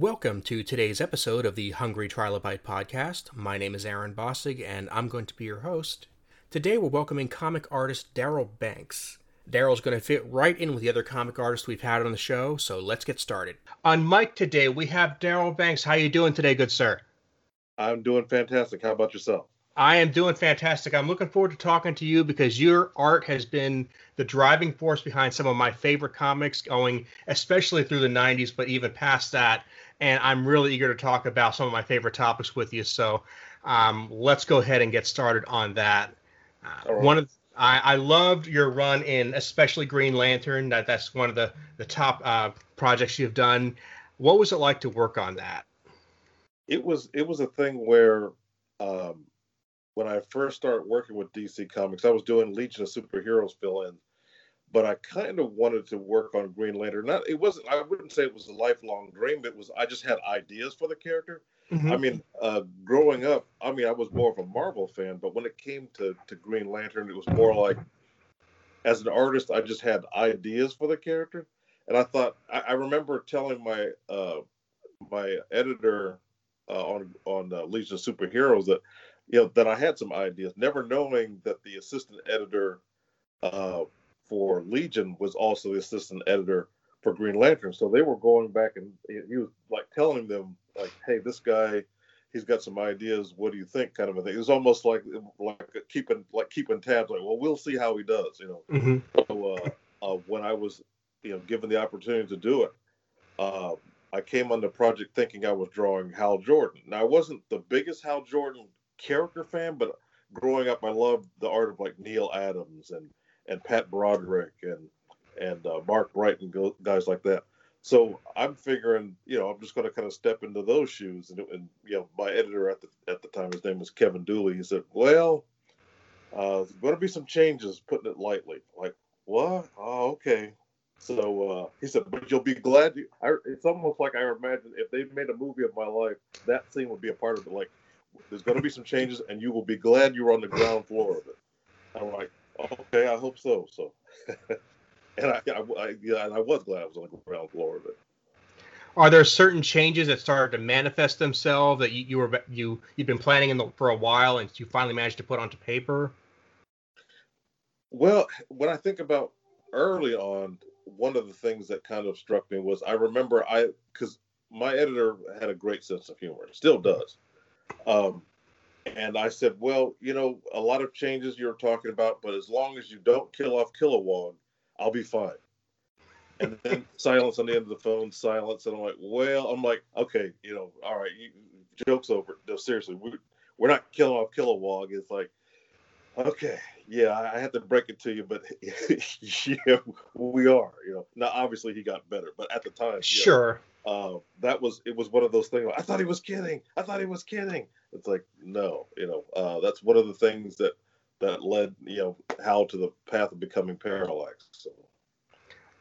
Welcome to today's episode of the Hungry Trilobite podcast. My name is Aaron Bossig, and I'm going to be your host. Today, we're welcoming comic artist Daryl Banks. Daryl's going to fit right in with the other comic artists we've had on the show, so let's get started. On mic today, we have Daryl Banks. How you doing today, good sir? I'm doing fantastic. How about yourself? I am doing fantastic. I'm looking forward to talking to you because your art has been the driving force behind some of my favorite comics, going especially through the 90s, but even past that. And I'm really eager to talk about some of my favorite topics with you. So um, let's go ahead and get started on that. Uh, right. One of I, I, loved your run in especially Green Lantern. That that's one of the the top uh, projects you've done. What was it like to work on that? It was it was a thing where um, when I first started working with DC Comics, I was doing Legion of Superheroes fill in, but I kind of wanted to work on Green Lantern. Not it wasn't I wouldn't say it was a lifelong dream. It was I just had ideas for the character. Mm-hmm. I mean, uh, growing up, I mean, I was more of a Marvel fan, but when it came to to Green Lantern, it was more like as an artist, I just had ideas for the character, and I thought I, I remember telling my uh, my editor uh, on on uh, Legion of Superheroes that you know that I had some ideas, never knowing that the assistant editor uh, for Legion was also the assistant editor for Green Lantern. So they were going back and he was like telling them like, "Hey, this guy, he's got some ideas. What do you think?" Kind of a thing. It was almost like like keeping like keeping tabs. Like, well, we'll see how he does. You know. Mm-hmm. So uh, uh, when I was you know given the opportunity to do it. Uh, I came on the project thinking I was drawing Hal Jordan. Now I wasn't the biggest Hal Jordan character fan, but growing up, I loved the art of like Neal Adams and and Pat Broderick and and uh, Mark Wright and guys like that. So I'm figuring, you know, I'm just going to kind of step into those shoes. And, and, you know, my editor at the at the time, his name was Kevin Dooley. He said, "Well, uh, there's going to be some changes, putting it lightly." Like, what? Oh, okay. So uh, he said, "But you'll be glad." You, I, it's almost like I imagine if they made a movie of my life, that scene would be a part of it. Like, there's going to be some changes, and you will be glad you were on the ground floor of it. I'm like, okay, I hope so. So, and I, I, I, yeah, and I was glad I was on the ground floor of it. Are there certain changes that started to manifest themselves that you, you were you you've been planning in the, for a while and you finally managed to put onto paper? Well, when I think about early on, one of the things that kind of struck me was I remember I because my editor had a great sense of humor, still does. Um, and I said, well, you know, a lot of changes you're talking about, but as long as you don't kill off Kilowog, I'll be fine. And then silence on the end of the phone, silence. And I'm like, well, I'm like, okay, you know, all right, you, joke's over. No, seriously, we, we're not killing off Kilowog. It's like, okay, yeah, I had to break it to you, but yeah, we are. You know, now obviously he got better, but at the time, sure, know, uh, that was it was one of those things. I thought he was kidding. I thought he was kidding. It's like no, you know, uh, that's one of the things that that led you know Hal to the path of becoming parallax. So.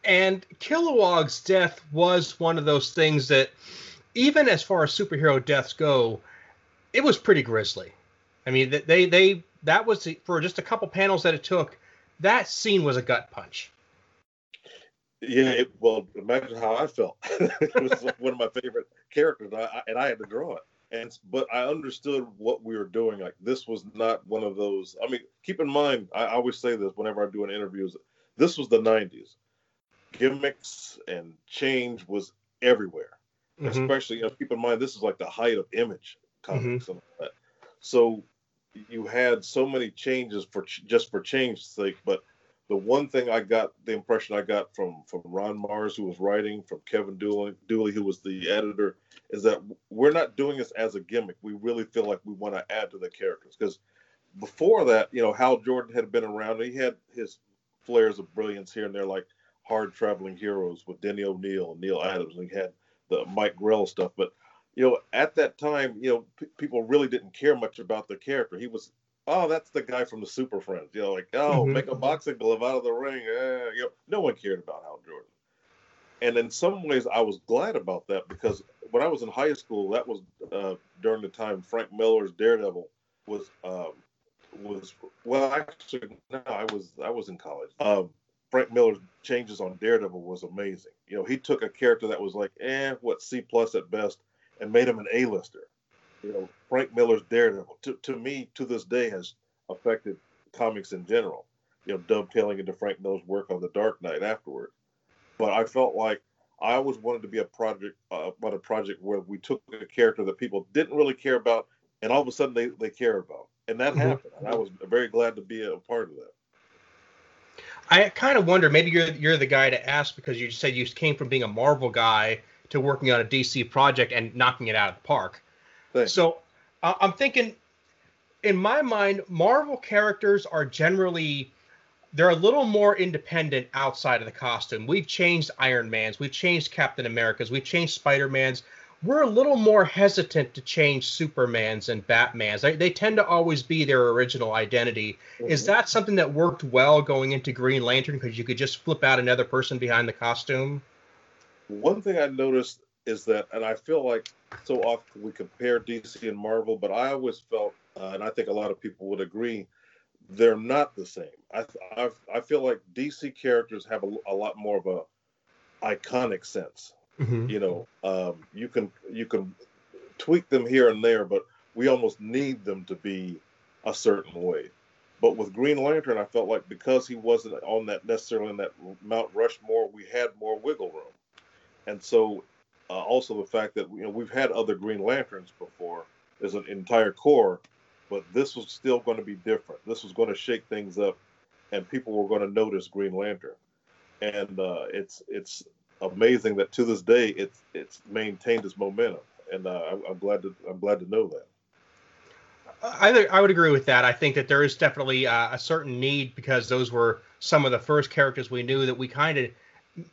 And Kilowog's death was one of those things that, even as far as superhero deaths go, it was pretty grisly. I mean, they they that was for just a couple panels that it took. That scene was a gut punch. Yeah, it, well, imagine how I felt. it was one of my favorite characters, and I, and I had to draw it. And but I understood what we were doing. Like this was not one of those. I mean, keep in mind, I always say this whenever I do an interviews. This was the '90s. Gimmicks and change was everywhere. Mm-hmm. Especially, you know, keep in mind this is like the height of image comics mm-hmm. and all that. So you had so many changes for just for change's sake. But the one thing I got, the impression I got from from Ron Marz who was writing, from Kevin Dooley, Dooley who was the editor, is that we're not doing this as a gimmick. We really feel like we want to add to the characters because before that, you know, Hal Jordan had been around. He had his flares of brilliance here and there, like hard traveling heroes with Denny O'Neil and Neal Adams, and he had the Mike Grell stuff. But you know, at that time, you know, p- people really didn't care much about the character. He was, oh, that's the guy from the Super Friends. You know, like, oh, mm-hmm. make a boxing glove out of the ring. Eh. You know, no one cared about Hal Jordan. And in some ways, I was glad about that because when I was in high school, that was uh, during the time Frank Miller's Daredevil was um, was well, actually, no, I was I was in college. Um, Frank Miller's changes on Daredevil was amazing. You know, he took a character that was like, eh, what C plus at best, and made him an A-lister. You know, Frank Miller's Daredevil, to, to me, to this day, has affected comics in general. You know, dovetailing into Frank Miller's work on The Dark Knight afterward. But I felt like I always wanted to be a project uh, about a project where we took a character that people didn't really care about, and all of a sudden they, they care about, and that mm-hmm. happened. And I was very glad to be a part of that. I kind of wonder maybe you're you're the guy to ask because you said you came from being a Marvel guy to working on a DC project and knocking it out of the park. Thanks. So uh, I'm thinking, in my mind, Marvel characters are generally they're a little more independent outside of the costume. We've changed Iron Man's, we've changed Captain America's, we've changed Spider Man's. We're a little more hesitant to change Superman's and Batman's. They, they tend to always be their original identity. Mm-hmm. Is that something that worked well going into Green Lantern because you could just flip out another person behind the costume? One thing I noticed is that, and I feel like so often we compare DC and Marvel, but I always felt, uh, and I think a lot of people would agree, they're not the same. I I, I feel like DC characters have a, a, lot more of a iconic sense. Mm-hmm. You know, um, you can you can tweak them here and there, but we almost need them to be a certain way. But with Green Lantern, I felt like because he wasn't on that necessarily in that Mount Rushmore, we had more wiggle room. And so, uh, also the fact that you know we've had other Green Lanterns before as an entire corps, but this was still going to be different. This was going to shake things up, and people were going to notice Green Lantern. And uh, it's it's amazing that to this day it's it's maintained its momentum, and uh, I'm, I'm glad to I'm glad to know that. I, I would agree with that. I think that there is definitely uh, a certain need because those were some of the first characters we knew that we kind of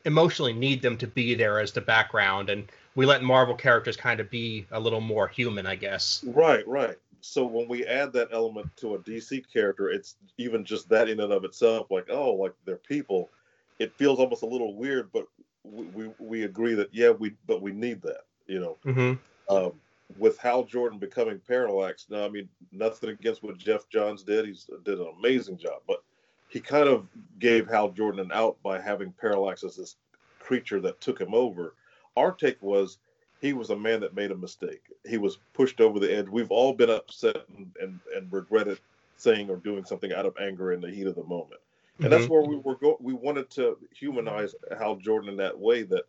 emotionally need them to be there as the background, and we let Marvel characters kind of be a little more human, I guess. Right, right so when we add that element to a DC character, it's even just that in and of itself, like oh, like they're people. It feels almost a little weird, but we we, we agree that yeah, we but we need that, you know. Mm-hmm. Um, with Hal Jordan becoming Parallax, now I mean nothing against what Geoff Johns did; he's did an amazing job, but he kind of gave Hal Jordan an out by having Parallax as this creature that took him over. Our take was he was a man that made a mistake. He was pushed over the edge. We've all been upset and, and, and regretted saying or doing something out of anger in the heat of the moment. And mm-hmm. that's where we were go- we wanted to humanize Hal Jordan in that way that,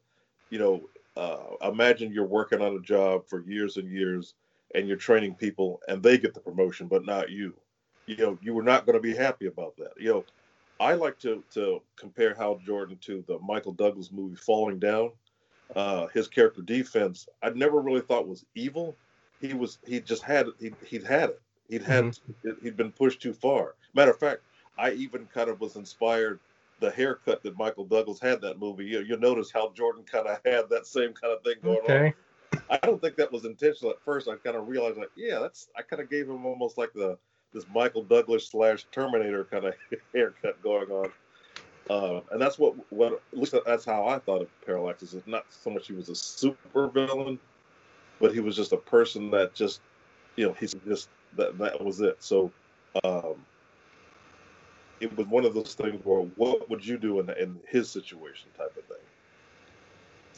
you know, uh, imagine you're working on a job for years and years and you're training people and they get the promotion, but not you. You know, you were not going to be happy about that. You know, I like to to compare Hal Jordan to the Michael Douglas movie Falling Down uh, his character D-Fens, I never really thought was evil. He was he just had he he'd had it. He'd had mm-hmm. he'd been pushed too far. Matter of fact, I even kind of was inspired the haircut that Michael Douglas had that movie. You you'll notice Hal Jordan kind of had that same kind of thing going okay. on. I don't think that was intentional at first. I kind of realized like, yeah, that's I kind of gave him almost like the this Michael Douglas slash Terminator kind of haircut going on. Uh, and that's what what at least that's how I thought of Parallax. Is not so much he was a super villain, but he was just a person that just you know he's just that that was it. So um, it was one of those things where what would you do in in his situation type of thing.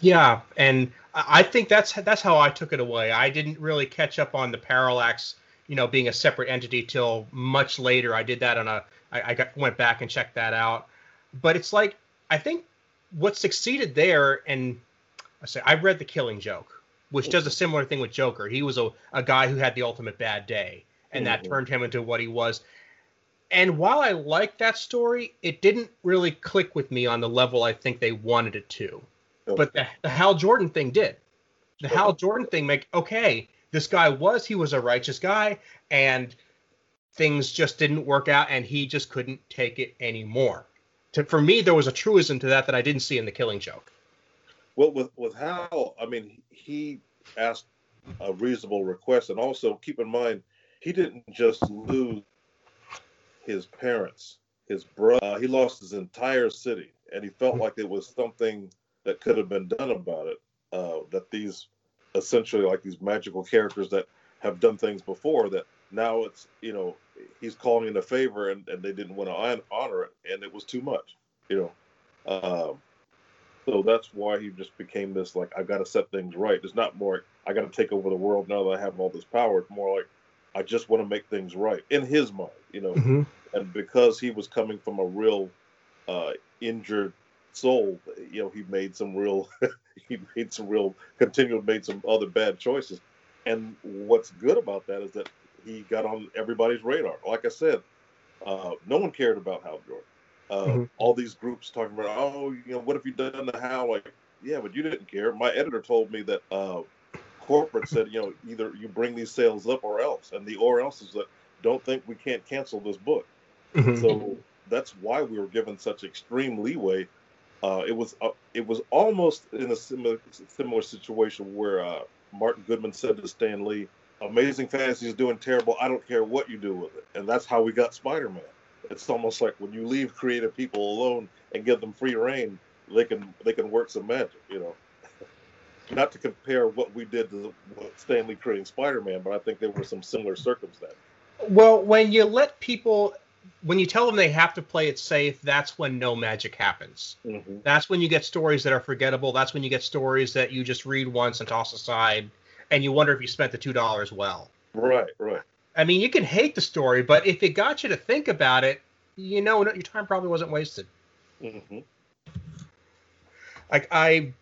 Yeah, and I think that's that's how I took it away. I didn't really catch up on the Parallax, you know, being a separate entity till much later. I did that on a I, I got, went back and checked that out but it's like I think what succeeded there, and I say I read The Killing Joke, which does a similar thing with Joker. He was a, a guy who had the ultimate bad day, and mm-hmm. that turned him into what he was. And while I liked that story, it didn't really click with me on the level I think they wanted it to. Okay. But the, the Hal Jordan thing did. The okay. Hal Jordan thing make okay, this guy was he was a righteous guy, and things just didn't work out, and he just couldn't take it anymore to, for me, there was a truism to that that I didn't see in the Killing Joke. Well, with with Hal, I mean, he asked a reasonable request, and also keep in mind, he didn't just lose his parents, his brother. Uh, he lost his entire city, and he felt mm-hmm. like it was something that could have been done about it. Uh, that these essentially like these magical characters that have done things before that now it's you know he's calling in a favor and, and they didn't want to honor it and it was too much you know Um, so that's why he just became this like I got to set things right. It's not more I got to take over the world now that I have all this power. It's more like I just want to make things right in his mind, you know. Mm-hmm. And because he was coming from a real uh, injured soul, you know, he made some real he made some real continued made some other bad choices. And what's good about that is that he got on everybody's radar. Like I said, uh, no one cared about Hal Jordan. Uh, mm-hmm. All these groups talking about, oh, you know, what have you done to Hal? Like, yeah, but you didn't care. My editor told me that uh, corporate said, you know, either you bring these sales up or else, and the or else is that don't think we can't cancel this book. Mm-hmm. So that's why we were given such extreme leeway. Uh, it was uh, it was almost in a similar similar situation where uh, Martin Goodman said to Stan Lee, Amazing Fantasy is doing terrible. I don't care what you do with it. And that's how we got Spider Man. It's almost like when you leave creative people alone and give them free reign, they can they can work some magic, you know. Not to compare what we did to Stan Lee creating Spider Man, but I think there were some similar circumstances. Well, when you let people when you tell them they have to play it safe, that's when no magic happens. Mm-hmm. That's when you get stories that are forgettable. That's when you get stories that you just read once and toss aside and you wonder if you spent the two dollars well. Right, right. I mean, you can hate the story, but if it got you to think about it, you know, your time probably wasn't wasted. Mm-hmm. Like I,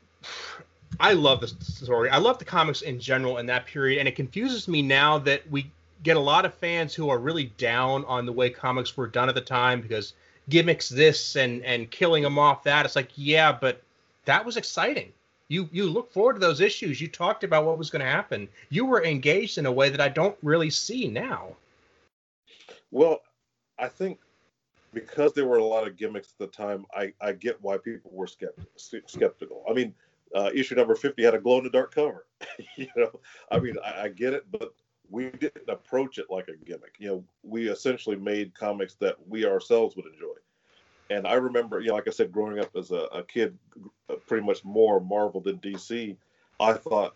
I love this story. I love the comics in general in that period, and it confuses me now that we get a lot of fans who are really down on the way comics were done at the time because gimmicks this and and killing them off that. It's like, yeah, but that was exciting you you look forward to those issues. You talked about what was going to happen. You were engaged in a way that I don't really see now. Well, I think because there were a lot of gimmicks at the time, I, I get why people were skeptical. I mean, uh, issue number 50 had a glow in the dark cover. you know, I mean, I, I, get it, but we didn't approach it like a gimmick. You know, we essentially made comics that we ourselves would enjoy and I remember, you know, like I said, growing up as a, a kid, uh, pretty much more Marvel than DC. I thought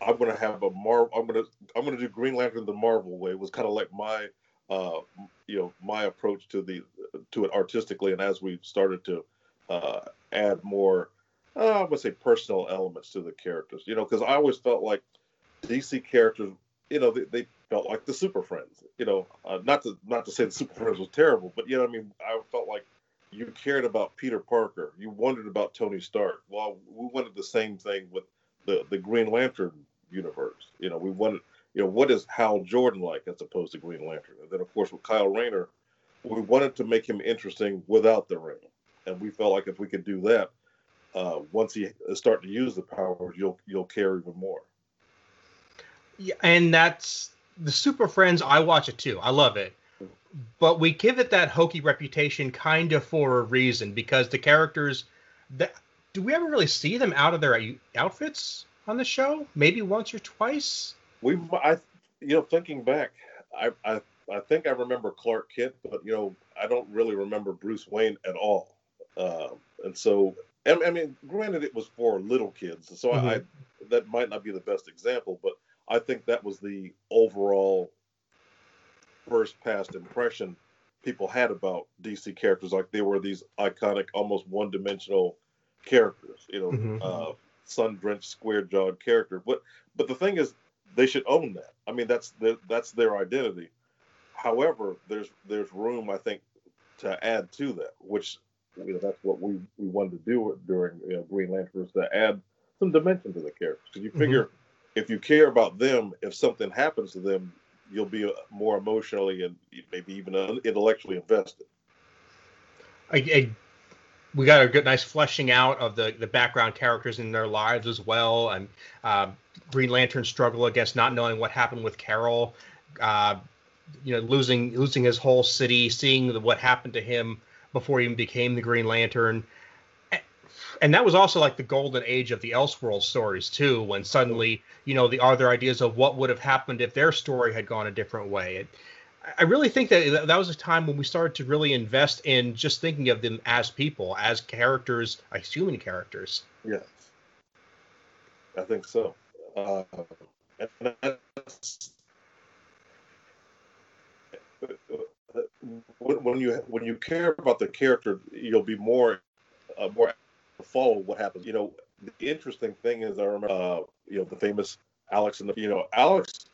I'm gonna have a Marvel. I'm gonna I'm gonna do Green Lantern the Marvel way. It was kind of like my, uh, you know, my approach to the to it artistically. And as we started to uh, add more, uh, I would say personal elements to the characters, you know, because I always felt like DC characters, you know, they, they felt like the Super Friends. You know, uh, not to not to say the Super Friends was terrible, but you know, I mean, I felt like you cared about Peter Parker. You wondered about Tony Stark. Well, we wanted the same thing with the the Green Lantern universe. You know, we wanted, you know, what is Hal Jordan like as opposed to Green Lantern? And then, of course, with Kyle Rayner, we wanted to make him interesting without the ring, and we felt like if we could do that, uh, once he start to use the powers, you'll you'll care even more. Yeah, and that's the Super Friends. I watch it too. I love it but we give it that hokey reputation kind of for a reason because the characters that do we ever really see them out of their outfits on the show maybe once or twice we i you know thinking back i i, I think i remember clark kent but you know i don't really remember bruce wayne at all uh, and so I, mean granted it was for little kids so mm-hmm. I that might not be the best example but i think that was the overall first past impression people had about DC characters. Like they were these iconic, almost one dimensional characters, you know, mm-hmm. uh, sun drenched, square jawed character. But but the thing is, they should own that. I mean, that's the, that's their identity. However, there's there's room, I think, to add to that, which you know that's what we we wanted to do during you know, Green Lantern was to add some dimension to the characters. Because you mm-hmm. figure mm-hmm. If you care about them, if something happens to them, you'll be uh, more emotionally and maybe even uh, intellectually invested. I, I, we got a good, nice fleshing out of the, the background characters in their lives as well, and uh, Green Lantern struggle against not knowing what happened with Carol, uh, you know, losing losing his whole city, seeing the, what happened to him before he even became the Green Lantern, and that was also like the golden age of the Elseworld stories too, when suddenly you know the other ideas of what would have happened if their story had gone a different way. It, I really think that that was a time when we started to really invest in just thinking of them as people, as characters, as human characters. Yes, I think so. Uh, when you when you care about the character, you'll be more uh, more follow what happens. You know, the interesting thing is I remember, uh, you know, the famous Alex and the, you know, Alex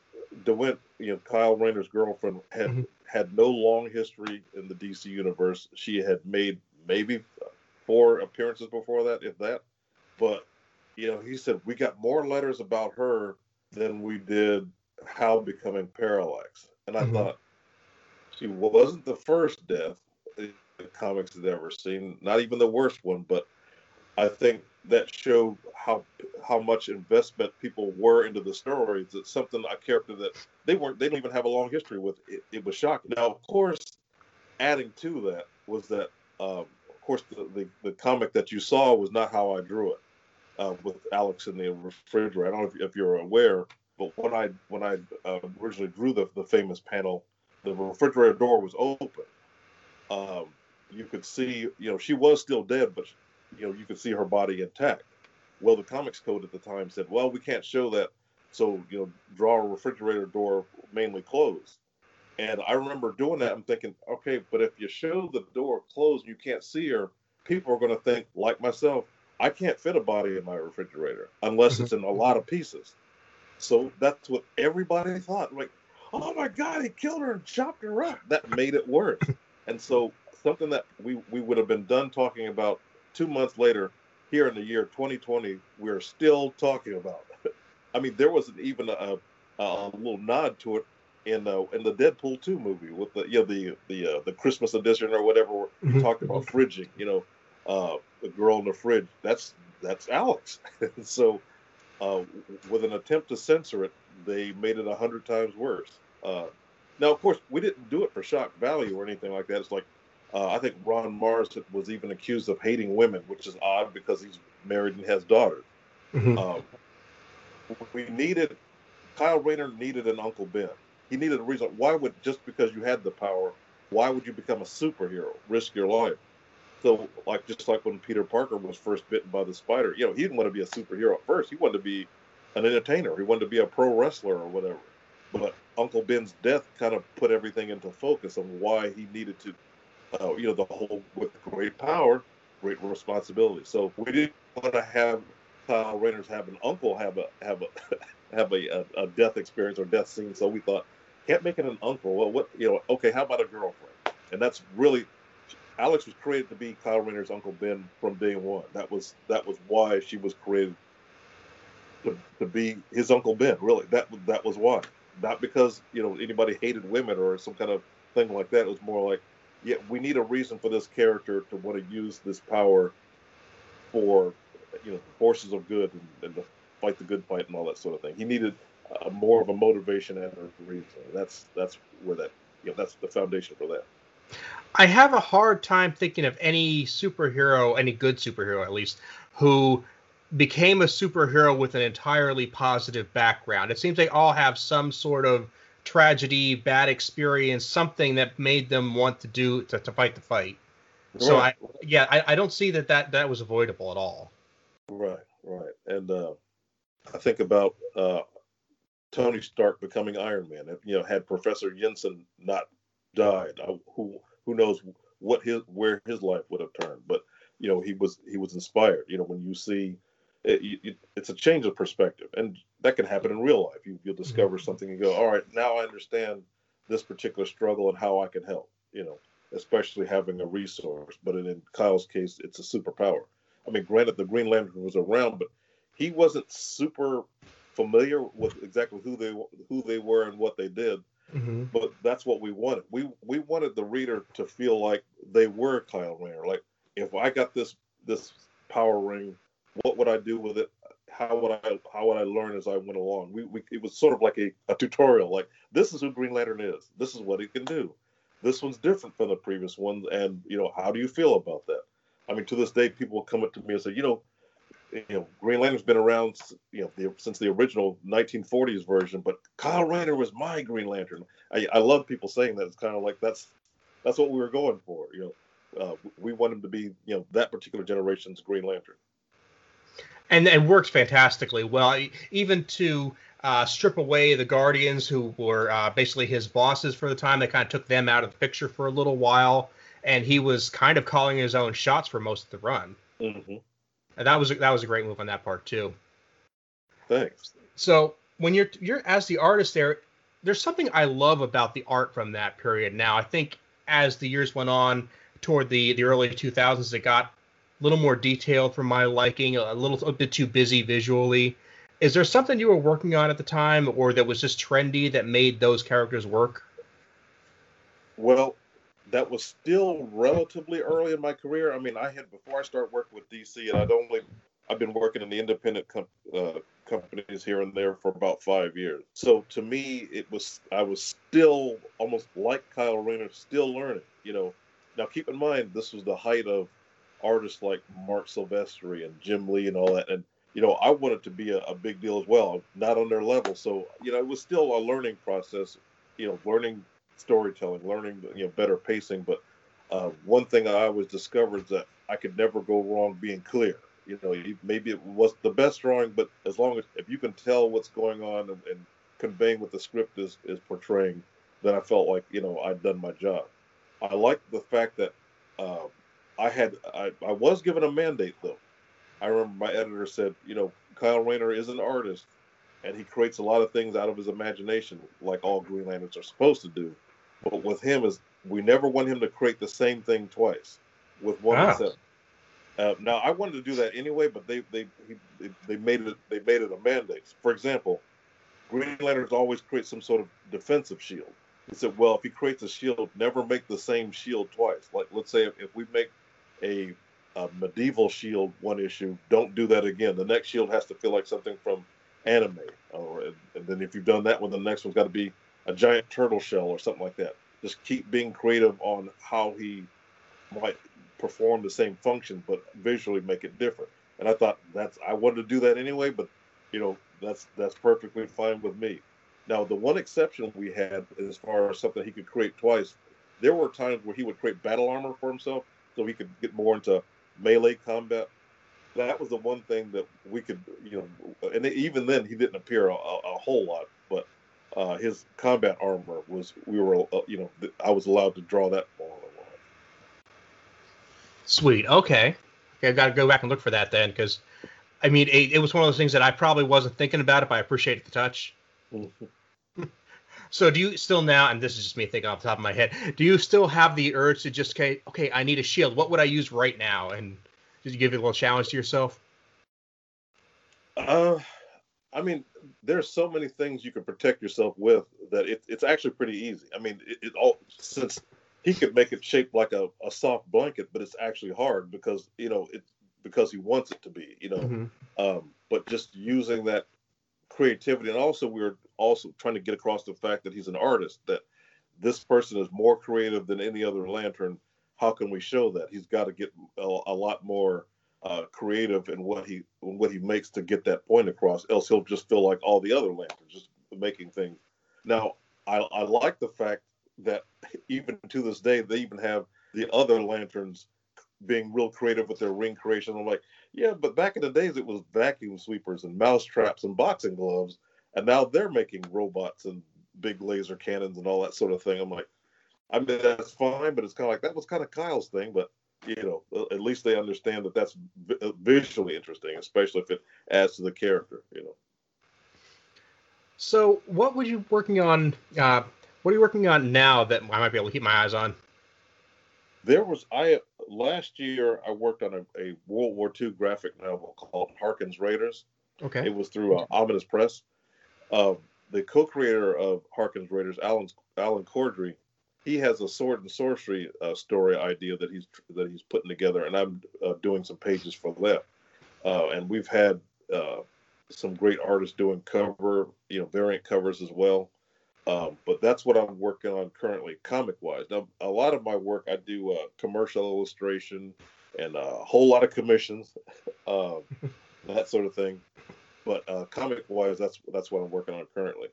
DeWitt, you know, Kyle Rayner's girlfriend had mm-hmm. had no long history in the DC universe. She had made maybe four appearances before that, if that. But you know, he said we got more letters about her than we did Hal becoming Parallax, and I mm-hmm. thought she wasn't the first death the comics had ever seen, not even the worst one, but I think that showed how how much investment people were into the stories. It's something a character that they weren't they don't even have a long history with. It, it was shocking. Now, of course, adding to that was that um, of course the, the, the comic that you saw was not how I drew it uh, with Alex in the refrigerator. I don't know if, if you're aware, but when I when I uh, originally drew the the famous panel, the refrigerator door was open. Um, you could see, you know, she was still dead, but you know, you could see her body intact. Well, the comics code at the time said, well, we can't show that, so you know, draw a refrigerator door mainly closed. And I remember doing that. I'm thinking, okay, but if you show the door closed, and you can't see her. People are going to think, like myself, I can't fit a body in my refrigerator unless mm-hmm. it's in a lot of pieces. So that's what everybody thought. Like, oh my God, he killed her and chopped her up. That made it worse. and so something that we, we would have been done talking about two months later, here in the year 2020, we're still talking about. I mean, there wasn't even a, a little nod to it in uh, in the Deadpool 2 movie with the you know the the uh, the Christmas edition or whatever. We mm-hmm. talked about fridging. You know, uh, the girl in the fridge. That's that's Alex. so, uh, with an attempt to censor it, they made it a hundred times worse. Uh, now, of course, we didn't do it for shock value or anything like that. It's like uh, I think Ron Marz was even accused of hating women, which is odd because he's married and has daughters. Mm-hmm. Um, we needed Kyle Rayner needed an Uncle Ben. He needed a reason. Why would just because you had the power, why would you become a superhero, risk your life? So, like just like when Peter Parker was first bitten by the spider, you know, he didn't want to be a superhero at first. He wanted to be an entertainer. He wanted to be a pro wrestler or whatever. But Uncle Ben's death kind of put everything into focus on why he needed to, uh, you know, the whole with great power, great responsibility. So we didn't want to have Kyle Rayner's have an uncle have a have a have a, a, a death experience or death scene. So we thought, can't make it an uncle. Well, what you know? Okay, how about a girlfriend? And that's really Alex was created to be Kyle Rayner's Uncle Ben from day one. That was that was why she was created to, to be his Uncle Ben. Really, that that was why. Not because you know anybody hated women or some kind of thing like that. It was more like, yeah, we need a reason for this character to want to use this power for you know forces of good and, and to fight the good fight and all that sort of thing. He needed uh, more of a motivation and a reason. That's that's where that you know that's the foundation for that. I have a hard time thinking of any superhero, any good superhero at least, who became a superhero with an entirely positive background. It seems they all have some sort of tragedy, bad experience, something that made them want to do to, to fight the fight. Right. So I, yeah, I, I don't see that, that that was avoidable at all. Right, right, and uh, I think about uh, Tony Stark becoming Iron Man. You know, had Professor Yinsen not died, uh, who who knows what his where his life would have turned. But you know, he was he was inspired. You know, when you see it, it, it's a change of perspective, and that can happen in real life. You, you'll discover mm-hmm. something and go, all right, now I understand this particular struggle and how I can help. You know, especially having a resource. But in, in Kyle's case, it's a superpower. I mean, granted, the Green Lantern was around, but he wasn't super familiar with exactly who they who they were and what they did. Mm-hmm. But that's what we wanted. We we wanted the reader to feel like they were Kyle Rayner. Like if I got this this power ring, what would I do with it? How would I how would I learn as I went along? We, we it was sort of like a, a tutorial. Like this is who Green Lantern is. This is what he can do. This one's different from the previous ones, and you know how do you feel about that? I mean, to this day, people come up to me and say, you know, you know, Green Lantern's been around, you know, the, since the original 1940s version, but Kyle Rayner was my Green Lantern. I, I love people saying that. It's kind of like that's that's what we were going for. You know, uh, we want him to be, you know, that particular generation's Green Lantern. And it works fantastically well, even to uh, strip away the Guardians, who were uh, basically his bosses for the time. They kind of took them out of the picture for a little while, and he was kind of calling his own shots for most of the run. Mm-hmm. And that was that was a great move on that part too. Thanks. So when you're you're as the artist there, there's something I love about the art from that period. Now I think as the years went on toward the the early 2000s, it got little more detailed for my liking, a little a bit too busy visually. Is there something you were working on at the time, or that was just trendy that made those characters work? Well, that was still relatively early in my career. I mean, I had before I started working with DC, and I'd only I've been working in the independent com- uh, companies here and there for about five years. So to me, it was I was still almost like Kyle Rayner, still learning. You know, now keep in mind this was the height of artists like Marc Silvestri and Jim Lee and all that, and you know I wanted to be a, a big deal as well, not on their level. So you know it was still a learning process. You know, learning storytelling, learning you know better pacing. But uh, one thing I always discovered is that I could never go wrong being clear. You know, maybe it was the best drawing, but as long as if you can tell what's going on and, and conveying what the script is is portraying, then I felt like you know I'd done my job. I like the fact that uh, I had I, I was given a mandate though. I remember my editor said, you know, Kyle Rayner is an artist, and he creates a lot of things out of his imagination, like all Green Lanterns are supposed to do. But with him is we never want him to create the same thing twice, with one ah. exception. Uh, now I wanted to do that anyway, but they they he, they made it they made it a mandate. For example, Green Lanterns always create some sort of defensive shield. He said, well, if he creates a shield, never make the same shield twice. Like let's say if, if we make a, a, medieval shield one issue, don't do that again. The next shield has to feel like something from anime, oh, or and then if you've done that one, the next one's got to be a giant turtle shell or something like that. Just keep being creative on how he might perform the same function, but visually make it different. And I thought that's I wanted to do that anyway, but you know that's that's perfectly fine with me. Now the one exception we had as far as something he could create twice, there were times where he would create battle armor for himself so he could get more into melee combat. That was the one thing that we could, you know, and even then he didn't appear a, a whole lot, but uh, his combat armor was we were uh, you know I was allowed to draw that on Sweet. Okay. Okay, I've got to go back and look for that then, because I mean, it, it, was one of those things that I probably wasn't thinking about it, but I appreciate the touch. So, do you still now? And this is just me thinking off the top of my head. Do you still have the urge to just okay, okay, I need a shield. What would I use right now? And did you give it a little challenge to yourself? Uh, I mean, there's so many things you can protect yourself with that it, it's actually pretty easy. I mean, it, it, all since he could make it shaped like a, a soft blanket, but it's actually hard because you know it because he wants it to be. You know, mm-hmm. um, but just using that creativity, and also we are also trying to get across the fact that he's an artist. That this person is more creative than any other lantern. How can we show that? He's got to get a, a lot more uh, creative in what he in what he makes to get that point across. Else he'll just feel like all the other lanterns, just making things. Now I, I like the fact that even to this day they even have the other lanterns being real creative with their ring creation. I'm like, yeah, but back in the days it was vacuum sweepers and mouse traps and boxing gloves, and now they're making robots and big laser cannons and all that sort of thing. I'm like, I mean that's fine, but it's kind of like that was kind of Kyle's thing, but you know, at least they understand that that's uh, visually interesting, especially if it adds to the character, you know. So, what were you working on? Uh, what are you working on now that I might be able to keep my eyes on? There was I last year I worked on a, a World War II graphic novel called Harkins Raiders. Okay. It was through uh, Ominous Press. Uh, the co-creator of Harkins Raiders, Alan Alan Corddry, he has a sword and sorcery uh, story idea that he's that he's putting together, and I'm uh, doing some pages for that. Uh, and we've had uh, some great artists doing cover, you know, variant covers as well. Um, but that's what I'm working on currently, comic wise. Now, a lot of my work I do uh, commercial illustration and a whole lot of commissions, um, that sort of thing. But uh, comic wise, that's that's what I'm working on currently.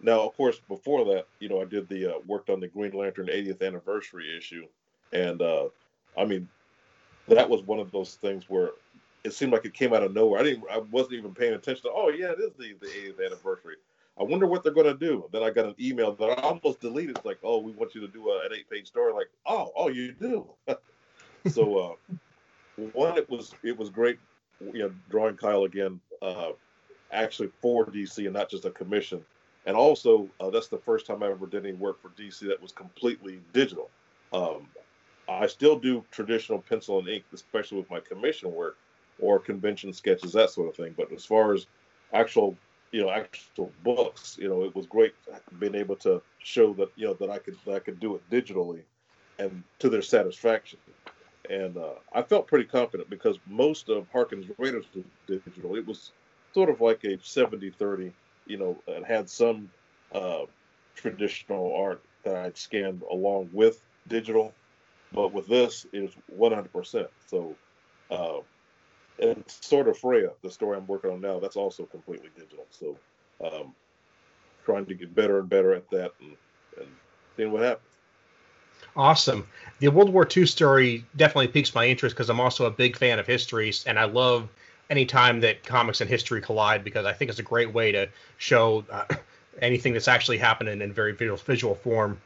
Now, of course, before that, you know, I did the uh, worked on the Green Lantern 80th anniversary issue, and uh, I mean, that was one of those things where it seemed like it came out of nowhere. I didn't, I wasn't even paying attention. To, oh yeah, it is the the 80th anniversary. I wonder what they're going to do. Then I got an email that I almost deleted. It's like, oh, we want you to do a, an eight page story. Like, oh, oh, you do. so, uh, one, it was it was great, you know, drawing Kyle again, uh, actually for DC and not just a commission. And also, uh, that's the first time I ever did any work for DC that was completely digital. Um, I still do traditional pencil and ink, especially with my commission work or convention sketches, that sort of thing. But as far as actual, you know, actual books, you know, it was great being able to show that, you know, that I could that I could do it digitally, and to their satisfaction. And uh, I felt pretty confident because most of Harkins Raiders was digital. It was sort of like a 70-30, you know, and had some uh, traditional art that I'd scanned along with digital but with this, it's 100%. So, uh, and sort of Freya, the story I'm working on now, that's also completely digital. So, um, trying to get better and better at that and, and seeing what happens. Awesome. The World War II story definitely piques my interest because I'm also a big fan of histories, and I love anytime that comics and history collide because I think it's a great way to show uh, anything that's actually happening in very visual, visual form.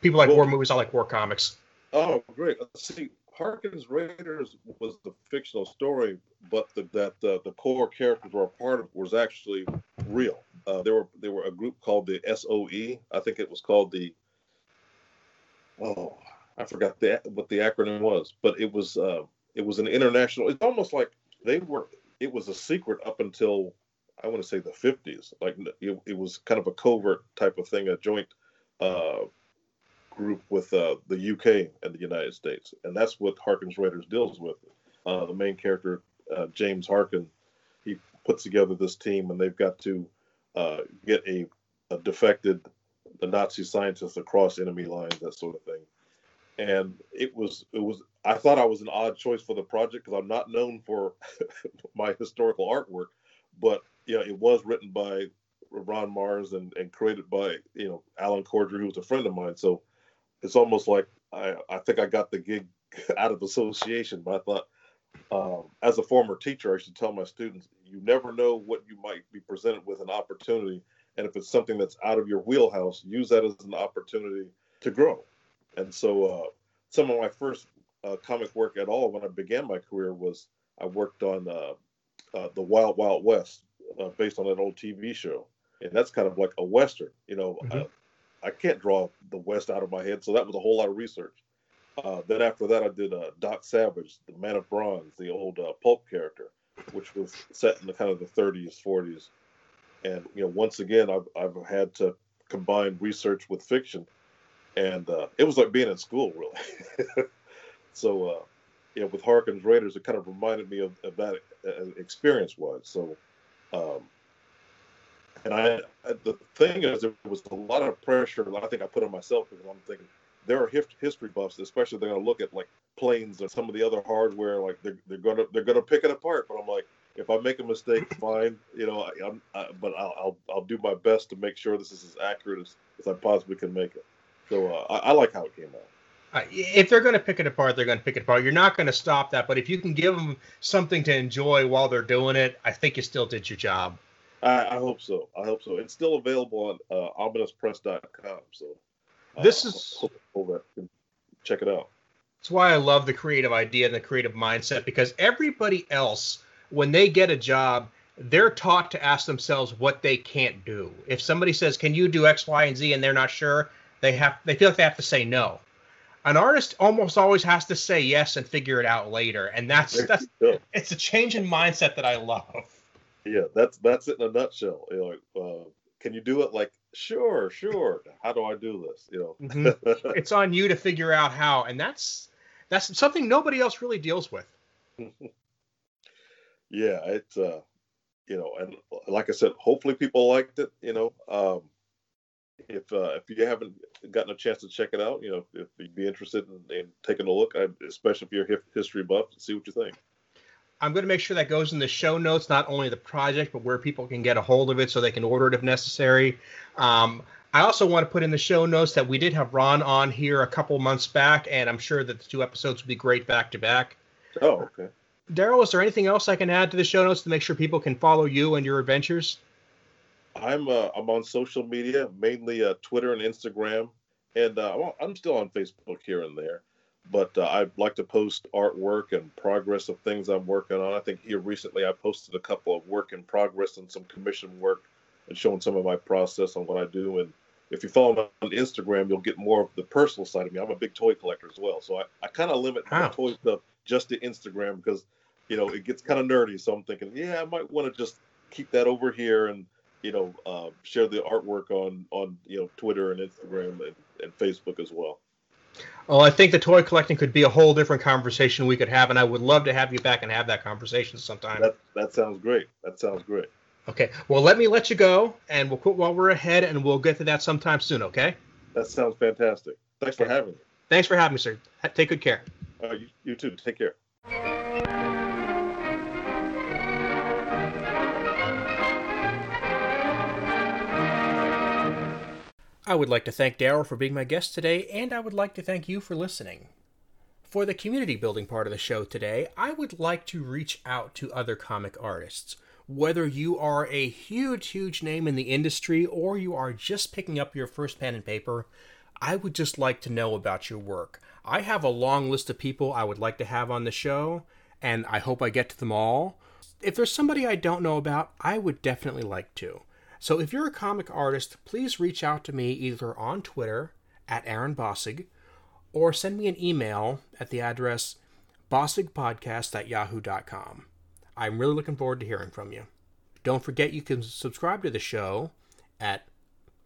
People like well, war movies. I like war comics. Oh, great. See, Harkins Raiders was the fictional story, but the, that uh, the core characters were a part of was actually real. Uh, there were there were a group called the SOE. I think it was called the. Oh, I forgot the what the acronym was, but it was uh, it was an international. It's almost like they were. It was a secret up until I want to say the 50s. Like it, it was kind of a covert type of thing, a joint uh, group with uh, the UK and the United States, and that's what Harkins Raiders deals with. Uh, the main character, uh, James Harkin, he puts together this team, and they've got to uh, get a, a, defected Nazi scientist across enemy lines, that sort of thing. And it was it was I thought I was an odd choice for the project because I'm not known for my historical artwork, but you know it was written by Ron Marz and, and created by you know Alan Corddry, who was a friend of mine. So it's almost like I, I think I got the gig out of association, but I thought um, as a former teacher, I should tell my students, you never know what you might be presented with an opportunity. And if it's something that's out of your wheelhouse, use that as an opportunity to grow. And so uh, some of my first uh, comic work at all when I began my career was I worked on uh, uh the Wild Wild West uh, based on that old TV show. And that's kind of like a Western, you know, mm-hmm. Uh, I can't draw the West out of my head, so that was a whole lot of research. Uh, then after that, I did uh, Doc Savage, the Man of Bronze, the old uh, pulp character, which was set in the kind of the 30s, 40s. And you know, once again, I've I've had to combine research with fiction, and uh, it was like being in school, really. so, uh, know, with Harkins Raiders, it kind of reminded me of, of that uh, experience was. So, um, and I, the thing is, there was a lot of pressure. I think I put on myself because I'm thinking there are history buffs, especially they're going to look at like planes or some of the other hardware. Like they're, they're going to they're going to pick it apart. But I'm like, if I make a mistake, fine, you know. I, am but I'll, I'll, I'll do my best to make sure this is as accurate as, as I possibly can make it. So uh, I, I like how it came out. Uh, if they're going to pick it apart, they're going to pick it apart. You're not going to stop that. But if you can give them something to enjoy while they're doing it, I think you still did your job. I, I, hope so. I hope so. It's still available on uh, ominouspress.com. So uh, this is check it out. That's why I love the creative idea and the creative mindset because everybody else, when they get a job, they're taught to ask themselves what they can't do. If somebody says, "Can you do X, Y, and Z?" and they're not sure, they have they feel like they have to say no. An artist almost always has to say yes and figure it out later, and that's that's it's a change in mindset that I love yeah, that's that's it in a nutshell. You know, like, uh, can you do it? Like, sure, sure. How do I do this? You know, mm-hmm. it's on you to figure out how, and that's that's something nobody else really deals with. yeah, it's uh, you know, and like I said, hopefully people liked it. You know, um, if uh, if you haven't gotten a chance to check it out, you know, if you'd be interested in, in taking a look, I, especially if you're a history buff, see what you think. I'm going to make sure that goes in the show notes, not only the project, but where people can get a hold of it so they can order it if necessary. Um, I also want to put in the show notes that we did have Ron on here a couple months back, and I'm sure that the two episodes would be great back to back. Oh, okay. Daryl, is there anything else I can add to the show notes to make sure people can follow you and your adventures? I'm uh, I'm on social media, mainly uh, Twitter and Instagram, and uh, I'm still on Facebook here and there. but uh, I like to post artwork and progress of things I'm working on. I think here recently I posted a couple of work in progress and some commission work and showing some of my process on what I do. And if you follow me on Instagram, you'll get more of the personal side of me. I'm a big toy collector as well, so I, I kind of limit wow. my toy stuff just to Instagram because you know it gets kind of nerdy. So I'm thinking, yeah, I might want to just keep that over here and you know uh, share the artwork on on you know Twitter and Instagram and, and Facebook as well. Well, I think the toy collecting could be a whole different conversation we could have, and I would love to have you back and have that conversation sometime. That that sounds great. That sounds great. Okay. Well, let me let you go, and we'll quit while we're ahead, and we'll get to that sometime soon. Okay. That sounds fantastic. Thanks okay. for having me. Thanks for having me, sir. Take good care. Uh, you, you too. Take care. I would like to thank Daryl for being my guest today, and I would like to thank you for listening. For the community building part of the show today, I would like to reach out to other comic artists whether you are a huge, huge name in the industry or you are just picking up your first pen and paper, I would just like to know about your work. I have a long list of people I would like to have on the show, and I hope I get to them all. If there's somebody I don't know about, I would definitely like to. So if you're a comic artist, please reach out to me either on Twitter at Aaron Bossig or send me an email at the address bossigpodcast at yahoo.com. I'm really looking forward to hearing from you. Don't forget you can subscribe to the show at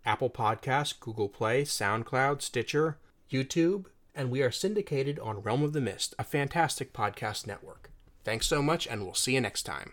Apple Podcasts, Google Play, SoundCloud, Stitcher, YouTube, and we are syndicated on Realm of the Mist, a fantastic podcast network. Thanks so much, and we'll see you next time.